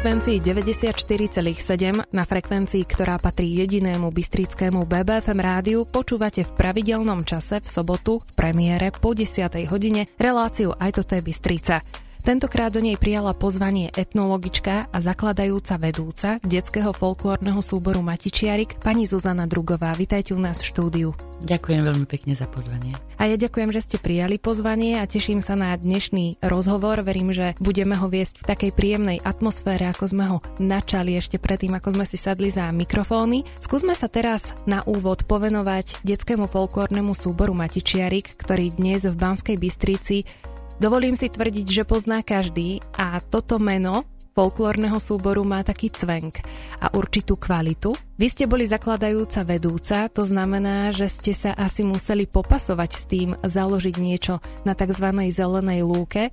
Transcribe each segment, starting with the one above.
frekvencii 94,7, na frekvencii, ktorá patrí jedinému bystrickému BBFM rádiu, počúvate v pravidelnom čase v sobotu v premiére po 10. hodine reláciu Aj toto je Bystrica. Tentokrát do nej prijala pozvanie etnologička a zakladajúca vedúca detského folklórneho súboru Matičiarik, pani Zuzana Drugová. Vítajte u nás v štúdiu. Ďakujem veľmi pekne za pozvanie. A ja ďakujem, že ste prijali pozvanie a teším sa na dnešný rozhovor. Verím, že budeme ho viesť v takej príjemnej atmosfére, ako sme ho načali ešte predtým, ako sme si sadli za mikrofóny. Skúsme sa teraz na úvod povenovať detskému folklórnemu súboru Matičiarik, ktorý dnes v Banskej Bystrici Dovolím si tvrdiť, že pozná každý a toto meno folklórneho súboru má taký cvenk a určitú kvalitu. Vy ste boli zakladajúca vedúca, to znamená, že ste sa asi museli popasovať s tým založiť niečo na tzv. zelenej lúke,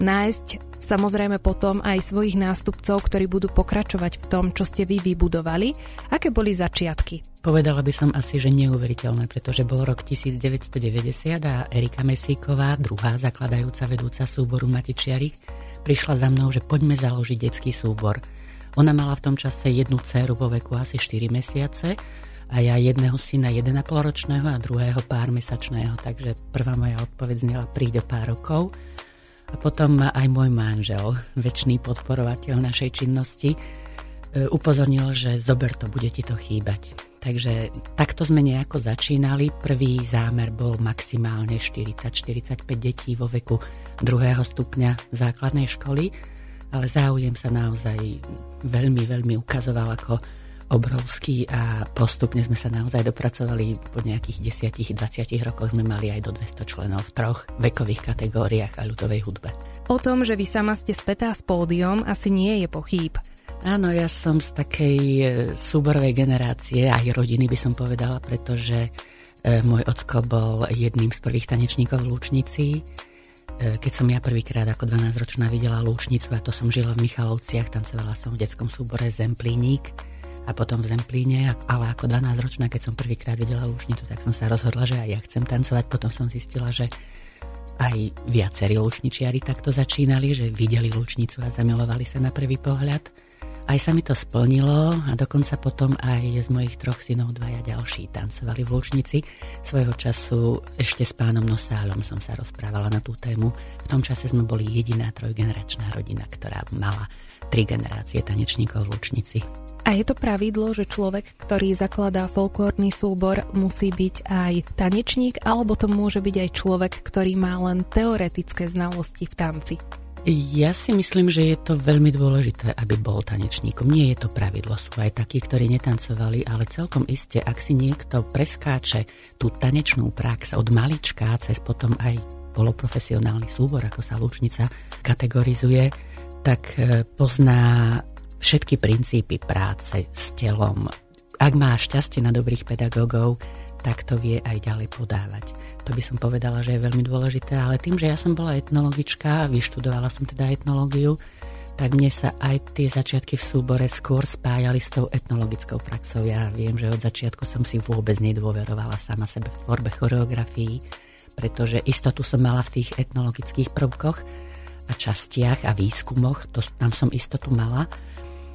nájsť samozrejme potom aj svojich nástupcov, ktorí budú pokračovať v tom, čo ste vy vybudovali. Aké boli začiatky? Povedala by som asi, že neuveriteľné, pretože bol rok 1990 a Erika Mesíková, druhá zakladajúca vedúca súboru Matičiarik, prišla za mnou, že poďme založiť detský súbor. Ona mala v tom čase jednu dceru vo veku asi 4 mesiace a ja jedného syna 1,5 ročného a druhého pár mesačného, takže prvá moja odpoveď znela príde pár rokov. A potom aj môj manžel, väčší podporovateľ našej činnosti, e, upozornil, že zober to, bude ti to chýbať. Takže takto sme nejako začínali. Prvý zámer bol maximálne 40-45 detí vo veku druhého stupňa základnej školy, ale záujem sa naozaj veľmi, veľmi ukazoval ako obrovský a postupne sme sa naozaj dopracovali po nejakých 10-20 rokoch sme mali aj do 200 členov v troch vekových kategóriách a ľudovej hudbe. O tom, že vy sama ste spätá s pódium, asi nie je pochýb. Áno, ja som z takej e, súborovej generácie, aj rodiny by som povedala, pretože e, môj ocko bol jedným z prvých tanečníkov v Lúčnici. E, keď som ja prvýkrát ako 12-ročná videla Lúčnicu, a to som žila v Michalovciach, tancovala som v detskom súbore Zemplínik a potom v Zemplíne, ale ako 12-ročná, keď som prvýkrát videla Lúčnicu, tak som sa rozhodla, že aj ja chcem tancovať. Potom som zistila, že aj viacerí lúčničiari takto začínali, že videli lúčnicu a zamilovali sa na prvý pohľad. Aj sa mi to splnilo a dokonca potom aj z mojich troch synov dvaja ďalší tancovali v Lúčnici. Svojho času ešte s pánom Nosálom som sa rozprávala na tú tému. V tom čase sme boli jediná trojgeneračná rodina, ktorá mala tri generácie tanečníkov v Lúčnici. A je to pravidlo, že človek, ktorý zakladá folklórny súbor, musí byť aj tanečník, alebo to môže byť aj človek, ktorý má len teoretické znalosti v tanci? Ja si myslím, že je to veľmi dôležité, aby bol tanečníkom. Nie je to pravidlo. Sú aj takí, ktorí netancovali, ale celkom iste, ak si niekto preskáče tú tanečnú prax od malička cez potom aj poloprofesionálny súbor, ako sa Lučnica kategorizuje, tak e, pozná všetky princípy práce s telom. Ak má šťastie na dobrých pedagógov, tak to vie aj ďalej podávať. To by som povedala, že je veľmi dôležité, ale tým, že ja som bola etnologička, vyštudovala som teda etnológiu, tak mne sa aj tie začiatky v súbore skôr spájali s tou etnologickou praxou. Ja viem, že od začiatku som si vôbec nedôverovala sama sebe v tvorbe choreografií, pretože istotu som mala v tých etnologických prvkoch a častiach a výskumoch, to, tam som istotu mala,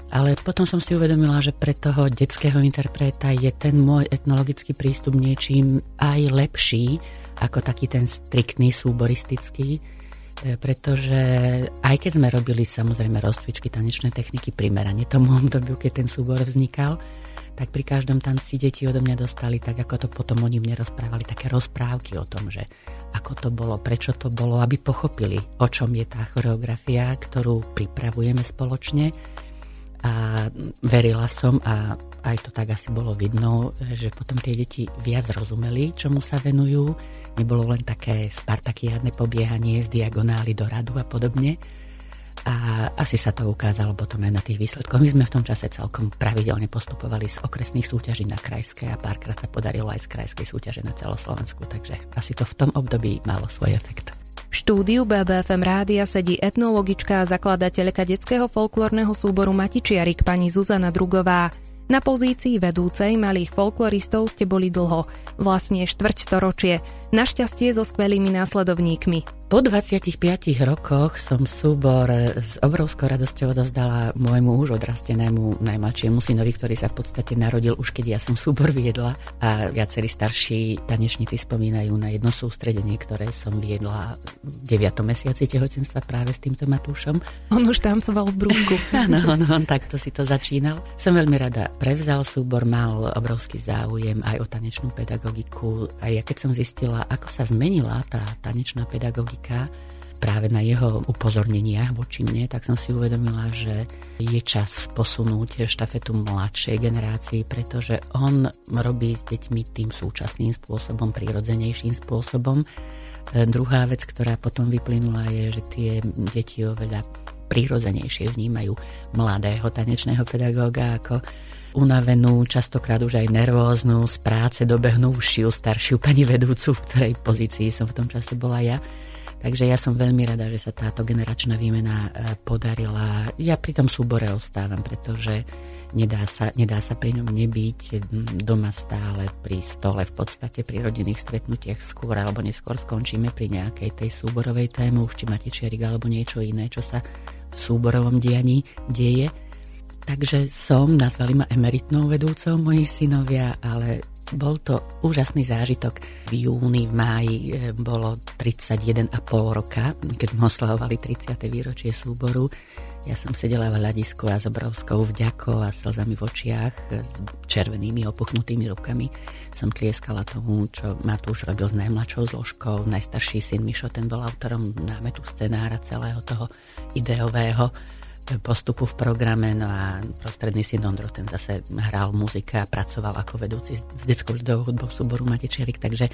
ale potom som si uvedomila, že pre toho detského interpreta je ten môj etnologický prístup niečím aj lepší ako taký ten striktný súboristický, e, pretože aj keď sme robili samozrejme rozcvičky tanečné techniky primerane tomu obdobiu, keď ten súbor vznikal, tak pri každom tanci deti odo mňa dostali, tak ako to potom oni mne rozprávali, také rozprávky o tom, že ako to bolo, prečo to bolo, aby pochopili, o čom je tá choreografia, ktorú pripravujeme spoločne a verila som a aj to tak asi bolo vidno, že potom tie deti viac rozumeli, čomu sa venujú. Nebolo len také spartakiádne pobiehanie z diagonály do radu a podobne. A asi sa to ukázalo potom aj na tých výsledkoch. My sme v tom čase celkom pravidelne postupovali z okresných súťaží na krajské a párkrát sa podarilo aj z krajskej súťaže na celoslovensku, takže asi to v tom období malo svoj efekt. V štúdiu BBFM rádia sedí etnologička a zakladateľka detského folklórneho súboru Matičiarik pani Zuzana Drugová. Na pozícii vedúcej malých folkloristov ste boli dlho, vlastne štvrť storočie, našťastie so skvelými následovníkmi. Po 25 rokoch som súbor s obrovskou radosťou odozdala môjmu už odrastenému najmladšiemu synovi, ktorý sa v podstate narodil už keď ja som súbor viedla a viacerí starší tanečníci spomínajú na jedno sústredenie, ktoré som viedla v 9. mesiaci tehotenstva práve s týmto Matúšom. On už tancoval v brúšku. Áno, on, on takto si to začínal. Som veľmi rada prevzal súbor, mal obrovský záujem aj o tanečnú pedagogiku a ja keď som zistila, ako sa zmenila tá tanečná pedagogika, Amerika, práve na jeho upozorneniach voči mne, tak som si uvedomila, že je čas posunúť štafetu mladšej generácii, pretože on robí s deťmi tým súčasným spôsobom, prirodzenejším spôsobom. E, druhá vec, ktorá potom vyplynula, je, že tie deti oveľa prirodzenejšie vnímajú mladého tanečného pedagóga ako unavenú, častokrát už aj nervóznu, z práce dobehnúvšiu staršiu pani vedúcu, v ktorej pozícii som v tom čase bola ja. Takže ja som veľmi rada, že sa táto generačná výmena e, podarila. Ja pri tom súbore ostávam, pretože nedá sa, nedá sa pri ňom nebyť doma stále pri stole v podstate pri rodinných stretnutiach skôr alebo neskôr skončíme pri nejakej tej súborovej téme, už či máte čiarik alebo niečo iné, čo sa v súborovom dianí deje. Takže som, nazvali ma emeritnou vedúcou moji synovia, ale bol to úžasný zážitok. V júni, v máji e, bolo 31,5 roka, keď sme oslavovali 30. výročie súboru. Ja som sedela v hľadisku a s obrovskou vďakou a slzami v očiach, s červenými opuchnutými rukami som tlieskala tomu, čo Matúš robil s najmladšou zložkou. Najstarší syn Mišo, ten bol autorom námetu scenára celého toho ideového postupu v programe, no a prostredný syn Ondro, ten zase hral muzika a pracoval ako vedúci s detskou ľudovou hudbou súboru Matičerik, takže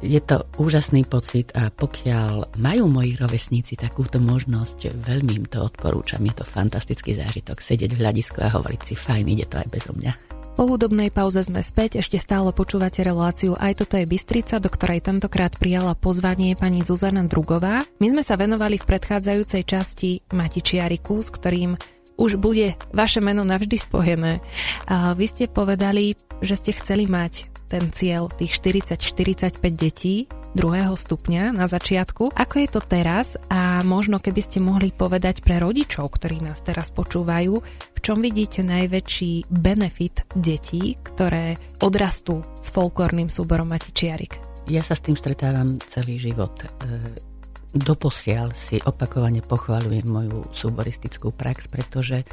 je to úžasný pocit a pokiaľ majú moji rovesníci takúto možnosť, veľmi im to odporúčam. Je to fantastický zážitok sedieť v hľadisku a hovoriť si, fajn, ide to aj bezo mňa. Po hudobnej pauze sme späť, ešte stále počúvate reláciu Aj toto je Bystrica, do ktorej tentokrát prijala pozvanie pani Zuzana Drugová. My sme sa venovali v predchádzajúcej časti Matičiariku, s ktorým už bude vaše meno navždy spojené. A vy ste povedali, že ste chceli mať ten cieľ tých 40-45 detí druhého stupňa na začiatku. Ako je to teraz a možno keby ste mohli povedať pre rodičov, ktorí nás teraz počúvajú, v čom vidíte najväčší benefit detí, ktoré odrastú s folklórnym súborom Matičiarik? Ja sa s tým stretávam celý život. E, doposiaľ si opakovane pochváľujem moju súboristickú prax, pretože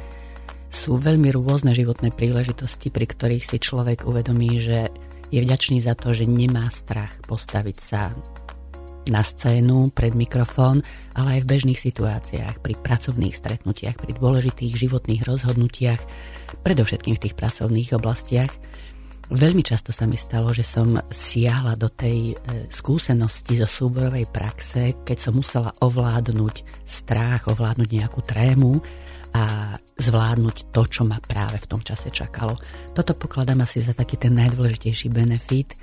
sú veľmi rôzne životné príležitosti, pri ktorých si človek uvedomí, že je vďačný za to, že nemá strach postaviť sa na scénu, pred mikrofón, ale aj v bežných situáciách, pri pracovných stretnutiach, pri dôležitých životných rozhodnutiach, predovšetkým v tých pracovných oblastiach. Veľmi často sa mi stalo, že som siahla do tej e, skúsenosti zo súborovej praxe, keď som musela ovládnuť strach, ovládnuť nejakú trému a zvládnuť to, čo ma práve v tom čase čakalo. Toto pokladám asi za taký ten najdôležitejší benefit.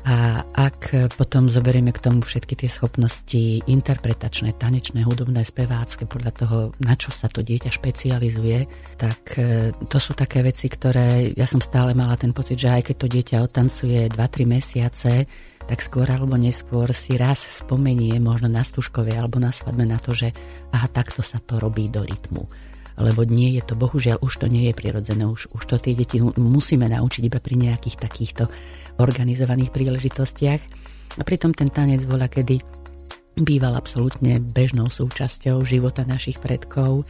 A ak potom zoberieme k tomu všetky tie schopnosti interpretačné, tanečné, hudobné, spevácké, podľa toho, na čo sa to dieťa špecializuje, tak e, to sú také veci, ktoré ja som stále mala ten pocit, že aj keď to dieťa otancuje 2-3 mesiace, tak skôr alebo neskôr si raz spomenie možno na stužkovej alebo na svadbe na to, že aha, takto sa to robí do rytmu lebo nie je to, bohužiaľ, už to nie je prirodzené, už, už to tie deti musíme naučiť iba pri nejakých takýchto organizovaných príležitostiach. A pritom ten tanec voľa kedy býval absolútne bežnou súčasťou života našich predkov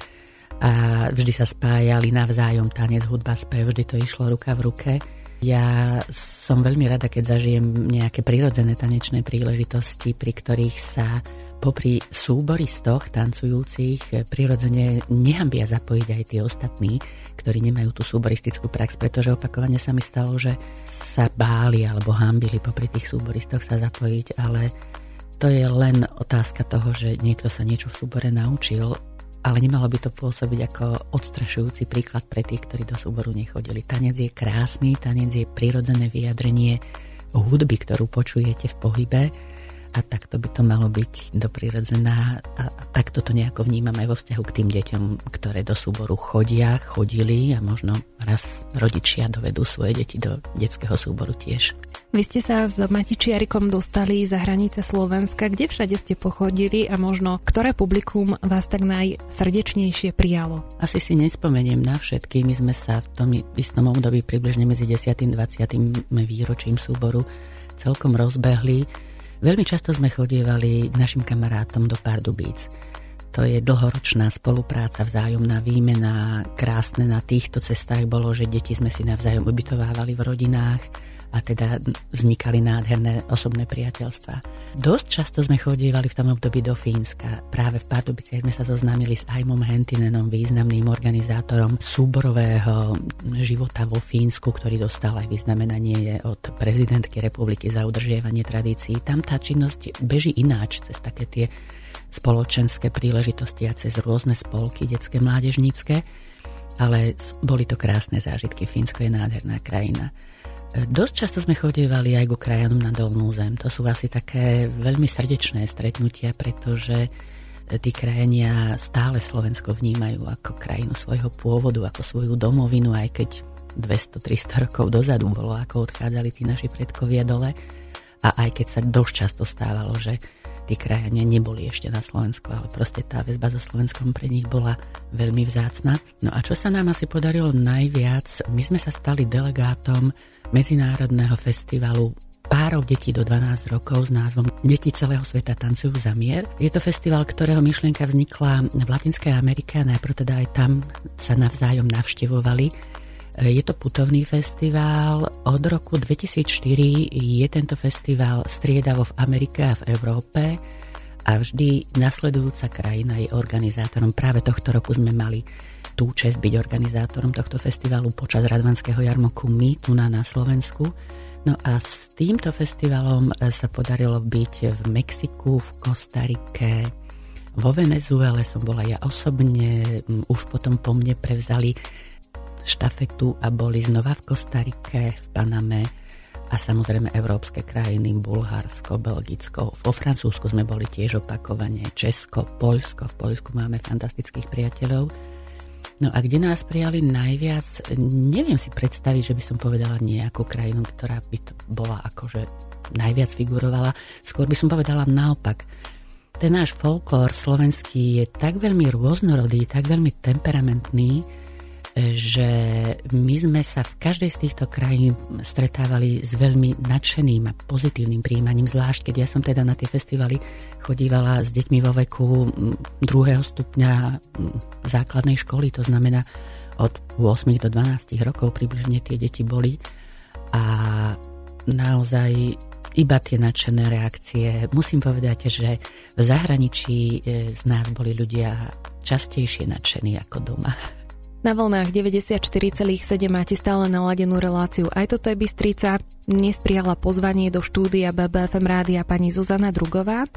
a vždy sa spájali navzájom tanec, hudba, spev, vždy to išlo ruka v ruke. Ja som veľmi rada, keď zažijem nejaké prirodzené tanečné príležitosti, pri ktorých sa popri súboristoch tancujúcich prirodzene nehambia zapojiť aj tí ostatní, ktorí nemajú tú súboristickú prax, pretože opakovane sa mi stalo, že sa báli alebo hambili popri tých súboristoch sa zapojiť, ale to je len otázka toho, že niekto sa niečo v súbore naučil, ale nemalo by to pôsobiť ako odstrašujúci príklad pre tých, ktorí do súboru nechodili. Tanec je krásny, tanec je prirodzené vyjadrenie hudby, ktorú počujete v pohybe a takto by to malo byť doprirodzená a, a takto to nejako vnímam aj vo vzťahu k tým deťom, ktoré do súboru chodia, chodili a možno raz rodičia dovedú svoje deti do detského súboru tiež. Vy ste sa s Matičiarikom dostali za hranice Slovenska. Kde všade ste pochodili a možno ktoré publikum vás tak najsrdečnejšie prijalo? Asi si nespomeniem na všetky. My sme sa v tom istom období približne medzi 10. a 20. výročím súboru celkom rozbehli. Veľmi často sme chodievali našim kamarátom do Pardubíc. To je dlhoročná spolupráca, vzájomná výmena. Krásne na týchto cestách bolo, že deti sme si navzájom ubytovávali v rodinách a teda vznikali nádherné osobné priateľstva. Dosť často sme chodievali v tom období do Fínska. Práve v Pardubiciach sme sa zoznámili s Aimom Hentinenom, významným organizátorom súborového života vo Fínsku, ktorý dostal aj vyznamenanie od prezidentky republiky za udržiavanie tradícií. Tam tá činnosť beží ináč cez také tie spoločenské príležitosti a cez rôzne spolky detské, mládežnícke, ale boli to krásne zážitky. Fínsko je nádherná krajina. Dosť často sme chodievali aj ku krajanom na Dolnú zem. To sú asi také veľmi srdečné stretnutia, pretože tí krajania stále Slovensko vnímajú ako krajinu svojho pôvodu, ako svoju domovinu, aj keď 200-300 rokov dozadu bolo, ako odchádzali tí naši predkovia dole. A aj keď sa dosť často stávalo, že tí krajania neboli ešte na Slovensku, ale proste tá väzba so Slovenskom pre nich bola veľmi vzácna. No a čo sa nám asi podarilo najviac, my sme sa stali delegátom Medzinárodného festivalu párov detí do 12 rokov s názvom Deti celého sveta tancujú za mier. Je to festival, ktorého myšlienka vznikla v Latinskej Amerike a najprv teda aj tam sa navzájom navštevovali je to putovný festival. Od roku 2004 je tento festival striedavo v Amerike a v Európe a vždy nasledujúca krajina je organizátorom. Práve tohto roku sme mali tú čest byť organizátorom tohto festivalu počas Radvanského jarmoku my tu na, na Slovensku. No a s týmto festivalom sa podarilo byť v Mexiku, v Kostarike, vo Venezuele som bola ja osobne, už potom po mne prevzali štafetu a boli znova v Kostarike, v Paname a samozrejme európske krajiny, Bulharsko, Belgicko. Vo Francúzsku sme boli tiež opakovane, Česko, Poľsko. V Poľsku máme fantastických priateľov. No a kde nás prijali najviac, neviem si predstaviť, že by som povedala nejakú krajinu, ktorá by to bola akože najviac figurovala. Skôr by som povedala naopak. Ten náš folklór slovenský je tak veľmi rôznorodý, tak veľmi temperamentný, že my sme sa v každej z týchto krajín stretávali s veľmi nadšeným a pozitívnym príjmaním, zvlášť keď ja som teda na tie festivaly chodívala s deťmi vo veku druhého stupňa základnej školy, to znamená od 8 do 12 rokov približne tie deti boli a naozaj iba tie nadšené reakcie. Musím povedať, že v zahraničí e, z nás boli ľudia častejšie nadšení ako doma. Na vlnách 94,7 máte stále naladenú reláciu. Aj toto je Bystrica. Dnes prijala pozvanie do štúdia BBFM rádia pani Zuzana Drugová.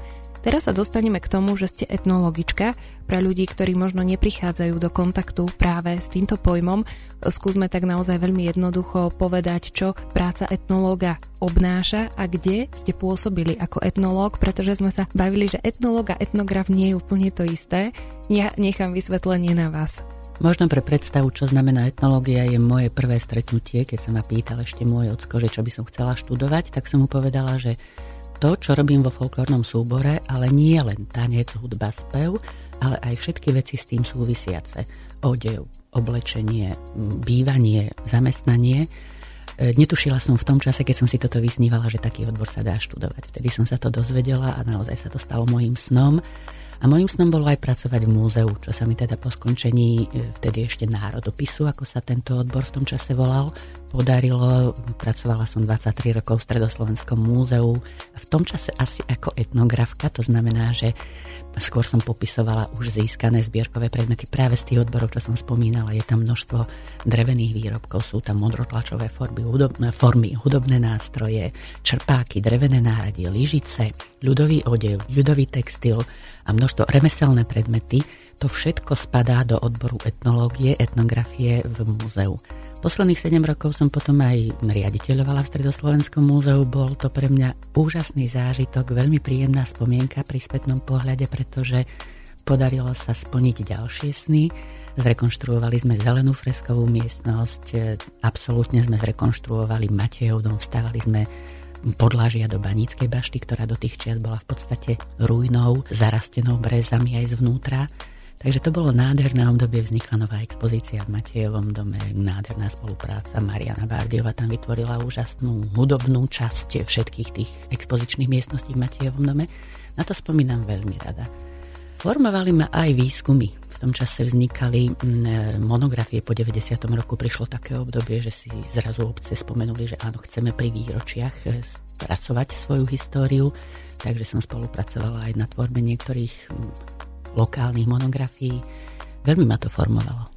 Teraz sa dostaneme k tomu, že ste etnologička. Pre ľudí, ktorí možno neprichádzajú do kontaktu práve s týmto pojmom, skúsme tak naozaj veľmi jednoducho povedať, čo práca etnológa obnáša a kde ste pôsobili ako etnológ, pretože sme sa bavili, že etnológ a etnograf nie je úplne to isté. Ja nechám vysvetlenie na vás. Možno pre predstavu, čo znamená etnológia, je moje prvé stretnutie, keď sa ma pýtal ešte môj ocko, že čo by som chcela študovať, tak som mu povedala, že to, čo robím vo folklórnom súbore, ale nie len tanec, hudba, spev, ale aj všetky veci s tým súvisiace. Odev, oblečenie, bývanie, zamestnanie. E, netušila som v tom čase, keď som si toto vysnívala, že taký odbor sa dá študovať. Vtedy som sa to dozvedela a naozaj sa to stalo môjim snom. A môjim snom bolo aj pracovať v múzeu, čo sa mi teda po skončení e, vtedy ešte národopisu, ako sa tento odbor v tom čase volal, podarilo. Pracovala som 23 rokov v Stredoslovenskom múzeu, v tom čase asi ako etnografka, to znamená, že skôr som popisovala už získané zbierkové predmety práve z tých odborov, čo som spomínala. Je tam množstvo drevených výrobkov, sú tam modrotlačové formy, hudobné, formy, hudobné nástroje, črpáky, drevené náradie, lyžice, ľudový odev, ľudový textil, a množstvo remeselné predmety, to všetko spadá do odboru etnológie, etnografie v múzeu. Posledných 7 rokov som potom aj riaditeľovala v Stredoslovenskom múzeu. Bol to pre mňa úžasný zážitok, veľmi príjemná spomienka pri spätnom pohľade, pretože podarilo sa splniť ďalšie sny. Zrekonštruovali sme zelenú freskovú miestnosť, absolútne sme zrekonštruovali Matejov dom, vstávali sme podlážia do Baníckej bašty, ktorá do tých čias bola v podstate ruinou, zarastenou brezami aj zvnútra. Takže to bolo nádherné obdobie, vznikla nová expozícia v Matejovom dome, nádherná spolupráca. Mariana Bárdiova tam vytvorila úžasnú hudobnú časť všetkých tých expozičných miestností v Matejovom dome. Na to spomínam veľmi rada. Formovali ma aj výskumy. V tom čase vznikali monografie po 90. roku. Prišlo také obdobie, že si zrazu obce spomenuli, že áno, chceme pri výročiach e, spracovať svoju históriu. Takže som spolupracovala aj na tvorbe niektorých lokálnych monografií. Veľmi ma to formovalo.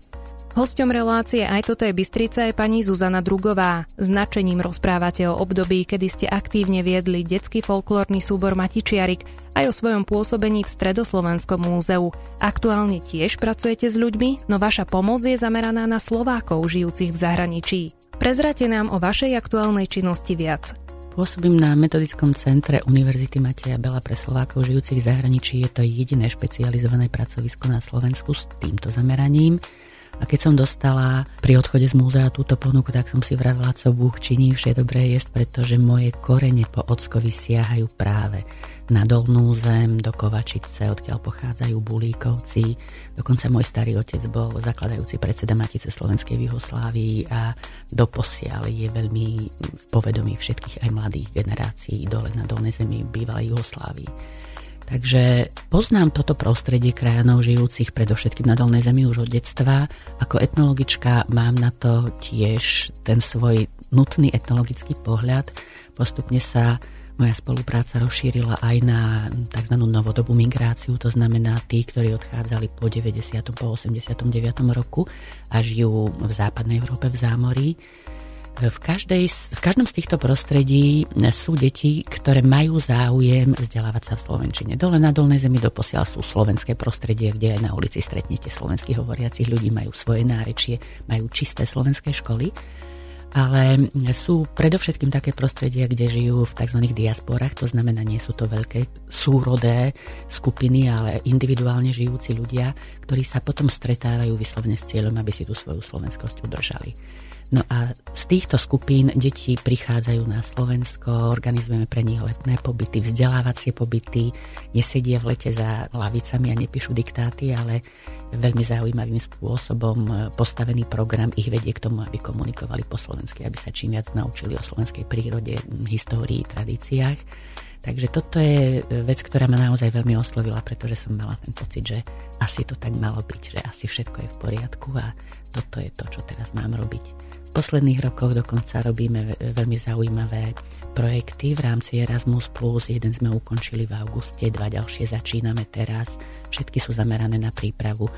Hosťom relácie Aj toto je Bystrica je pani Zuzana Drugová. Značením rozprávate o období, kedy ste aktívne viedli detský folklórny súbor Matičiarik aj o svojom pôsobení v Stredoslovenskom múzeu. Aktuálne tiež pracujete s ľuďmi, no vaša pomoc je zameraná na Slovákov žijúcich v zahraničí. Prezrate nám o vašej aktuálnej činnosti viac. Pôsobím na metodickom centre Univerzity Mateja Bela pre Slovákov žijúcich v zahraničí. Je to jediné špecializované pracovisko na Slovensku s týmto zameraním. A keď som dostala pri odchode z múzea túto ponuku, tak som si vravila, co Búh činí, vše dobré jest, pretože moje korene po ockovi siahajú práve na Dolnú zem, do Kovačice, odkiaľ pochádzajú Bulíkovci. Dokonca môj starý otec bol zakladajúci predseda Matice Slovenskej v Juhoslávii a doposiaľ je veľmi v povedomí všetkých aj mladých generácií dole na Dolnej zemi bývalej Juhoslávii. Takže poznám toto prostredie krajanov žijúcich predovšetkým na Dolnej zemi už od detstva. Ako etnologička mám na to tiež ten svoj nutný etnologický pohľad. Postupne sa moja spolupráca rozšírila aj na tzv. novodobú migráciu, to znamená tí, ktorí odchádzali po 90. po 89. roku a žijú v západnej Európe v zámorí. V, každej, v každom z týchto prostredí sú deti, ktoré majú záujem vzdelávať sa v Slovenčine. Dole na Dolnej zemi doposiaľ sú slovenské prostredie, kde aj na ulici stretnete slovenských hovoriacich ľudí, majú svoje nárečie, majú čisté slovenské školy ale sú predovšetkým také prostredia, kde žijú v tzv. diasporách, to znamená, nie sú to veľké súrodé skupiny, ale individuálne žijúci ľudia, ktorí sa potom stretávajú vyslovne s cieľom, aby si tú svoju slovenskosť udržali. No a z týchto skupín detí prichádzajú na Slovensko, organizujeme pre nich letné pobyty, vzdelávacie pobyty, nesedia v lete za lavicami a nepíšu diktáty, ale veľmi zaujímavým spôsobom postavený program ich vedie k tomu, aby komunikovali po slovensky, aby sa čím viac naučili o slovenskej prírode, histórii, tradíciách. Takže toto je vec, ktorá ma naozaj veľmi oslovila, pretože som mala ten pocit, že asi to tak malo byť, že asi všetko je v poriadku a toto je to, čo teraz mám robiť posledných rokoch dokonca robíme veľmi zaujímavé projekty v rámci Erasmus+. Jeden sme ukončili v auguste, dva ďalšie začíname teraz. Všetky sú zamerané na prípravu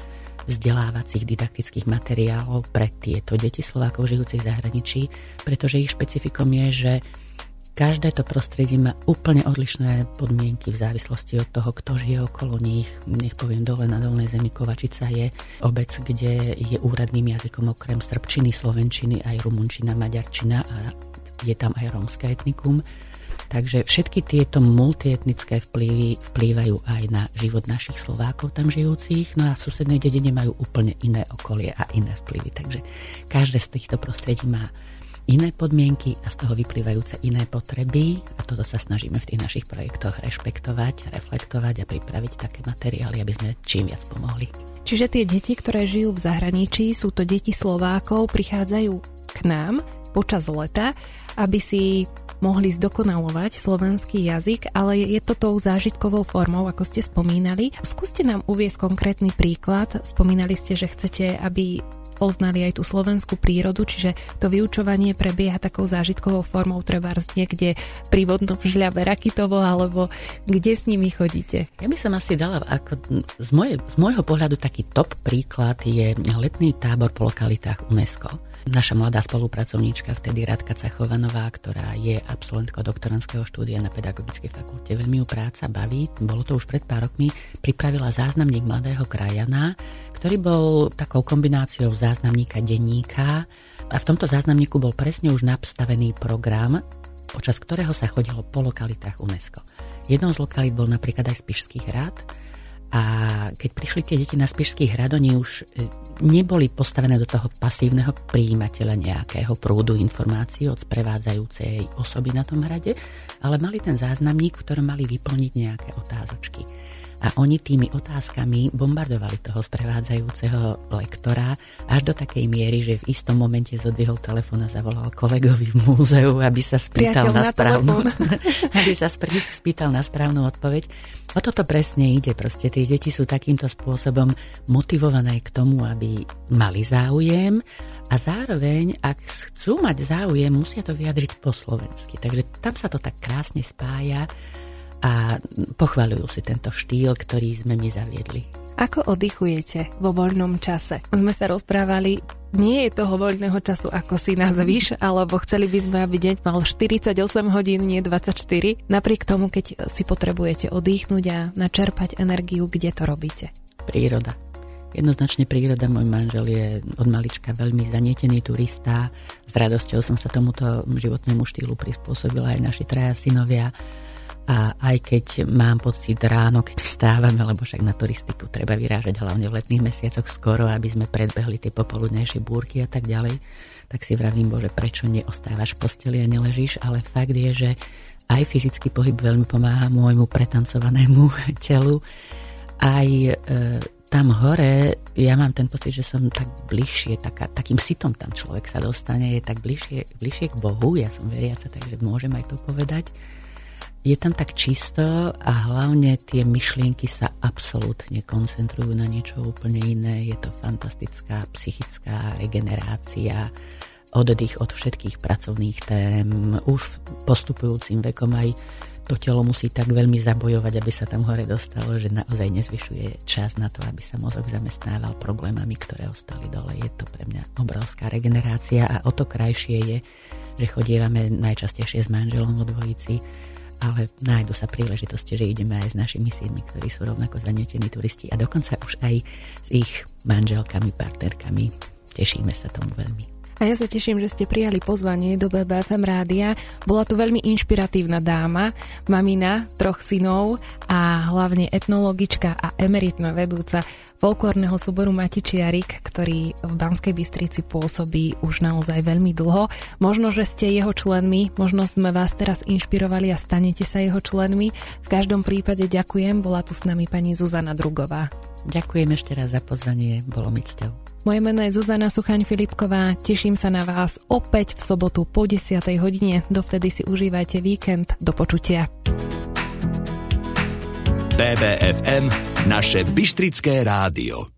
vzdelávacích didaktických materiálov pre tieto deti Slovákov žijúcich v zahraničí, pretože ich špecifikom je, že Každé to prostredie má úplne odlišné podmienky v závislosti od toho, kto žije okolo nich. Nech poviem, dole na Dolnej zemi Kovačica je obec, kde je úradným jazykom okrem srbčiny, slovenčiny aj rumunčina, maďarčina a je tam aj rómske etnikum. Takže všetky tieto multietnické vplyvy vplývajú aj na život našich Slovákov tam žijúcich, no a v susednej dedine majú úplne iné okolie a iné vplyvy. Takže každé z týchto prostredí má iné podmienky a z toho vyplývajúce iné potreby a toto sa snažíme v tých našich projektoch rešpektovať, reflektovať a pripraviť také materiály, aby sme čím viac pomohli. Čiže tie deti, ktoré žijú v zahraničí, sú to deti Slovákov, prichádzajú k nám počas leta, aby si mohli zdokonalovať slovenský jazyk, ale je to tou zážitkovou formou, ako ste spomínali. Skúste nám uviesť konkrétny príklad. Spomínali ste, že chcete, aby poznali aj tú slovenskú prírodu, čiže to vyučovanie prebieha takou zážitkovou formou, treba niekde pri vodnom žľabe Rakitovo, alebo kde s nimi chodíte? Ja by som asi dala, ako z, moje, z môjho pohľadu taký top príklad je letný tábor po lokalitách UNESCO naša mladá spolupracovníčka, vtedy Radka Cachovanová, ktorá je absolventkou doktorandského štúdia na Pedagogickej fakulte, veľmi ju práca baví, bolo to už pred pár rokmi, pripravila záznamník mladého krajana, ktorý bol takou kombináciou záznamníka denníka. A v tomto záznamníku bol presne už nastavený program, počas ktorého sa chodilo po lokalitách UNESCO. Jednou z lokalít bol napríklad aj Spišský hrad, A keď prišli tie deti na Spišský hrad, oni už e, neboli postavené do toho pasívneho príjimateľa nejakého prúdu informácií od sprevádzajúcej osoby na tom hrade, ale mali ten záznamník, v ktorom mali vyplniť nejaké otázočky. A oni tými otázkami bombardovali toho sprevádzajúceho lektora až do takej miery, že v istom momente zodvihol telefón a zavolal kolegovi v múzeu, aby sa spýtal na, na správnu, aby sa spýtal na správnu odpoveď. O toto presne ide. Proste tie deti sú takýmto spôsobom motivované k tomu, aby mali záujem a zároveň, ak chcú mať záujem, musia to vyjadriť po slovensky. Takže tam sa to tak krásne spája a pochvaľujú si tento štýl, ktorý sme my zaviedli. Ako oddychujete vo voľnom čase? Sme sa rozprávali, nie je toho voľného času, ako si nazvíš, alebo chceli by sme, aby deň mal 48 hodín, nie 24. Napriek tomu, keď si potrebujete oddychnúť a načerpať energiu, kde to robíte? Príroda. Jednoznačne príroda, môj manžel je od malička veľmi zanietený turista. S radosťou som sa tomuto životnému štýlu prispôsobila aj naši traja synovia a aj keď mám pocit ráno, keď vstávame, lebo však na turistiku treba vyrážať hlavne v letných mesiacoch skoro, aby sme predbehli tie popoludnejšie búrky a tak ďalej, tak si vravím, bože, prečo neostávaš v posteli a neležíš, ale fakt je, že aj fyzický pohyb veľmi pomáha môjmu pretancovanému telu. Aj e, tam hore, ja mám ten pocit, že som tak bližšie, taká, takým sitom tam človek sa dostane, je tak bližšie, bližšie k Bohu, ja som veriaca, takže môžem aj to povedať je tam tak čisto a hlavne tie myšlienky sa absolútne koncentrujú na niečo úplne iné. Je to fantastická psychická regenerácia, oddych od všetkých pracovných tém. Už postupujúcim vekom aj to telo musí tak veľmi zabojovať, aby sa tam hore dostalo, že naozaj nezvyšuje čas na to, aby sa mozog zamestnával problémami, ktoré ostali dole. Je to pre mňa obrovská regenerácia a o to krajšie je, že chodievame najčastejšie s manželom vo dvojici ale nájdu sa príležitosti, že ideme aj s našimi synmi, ktorí sú rovnako zanietení turisti a dokonca už aj s ich manželkami, partnerkami. Tešíme sa tomu veľmi. A ja sa teším, že ste prijali pozvanie do BBFM rádia. Bola tu veľmi inšpiratívna dáma, mamina troch synov a hlavne etnologička a emeritná vedúca folklórneho súboru Matičiarik, ktorý v Banskej Bystrici pôsobí už naozaj veľmi dlho. Možno, že ste jeho členmi, možno sme vás teraz inšpirovali a stanete sa jeho členmi. V každom prípade ďakujem, bola tu s nami pani Zuzana Drugová. Ďakujem ešte raz za pozvanie, bolo mi cťou. Moje meno je Zuzana Suchaň-Filipková, teším sa na vás opäť v sobotu po 10. hodine. Dovtedy si užívajte víkend. Do počutia. BBFM, naše Bystrické rádio.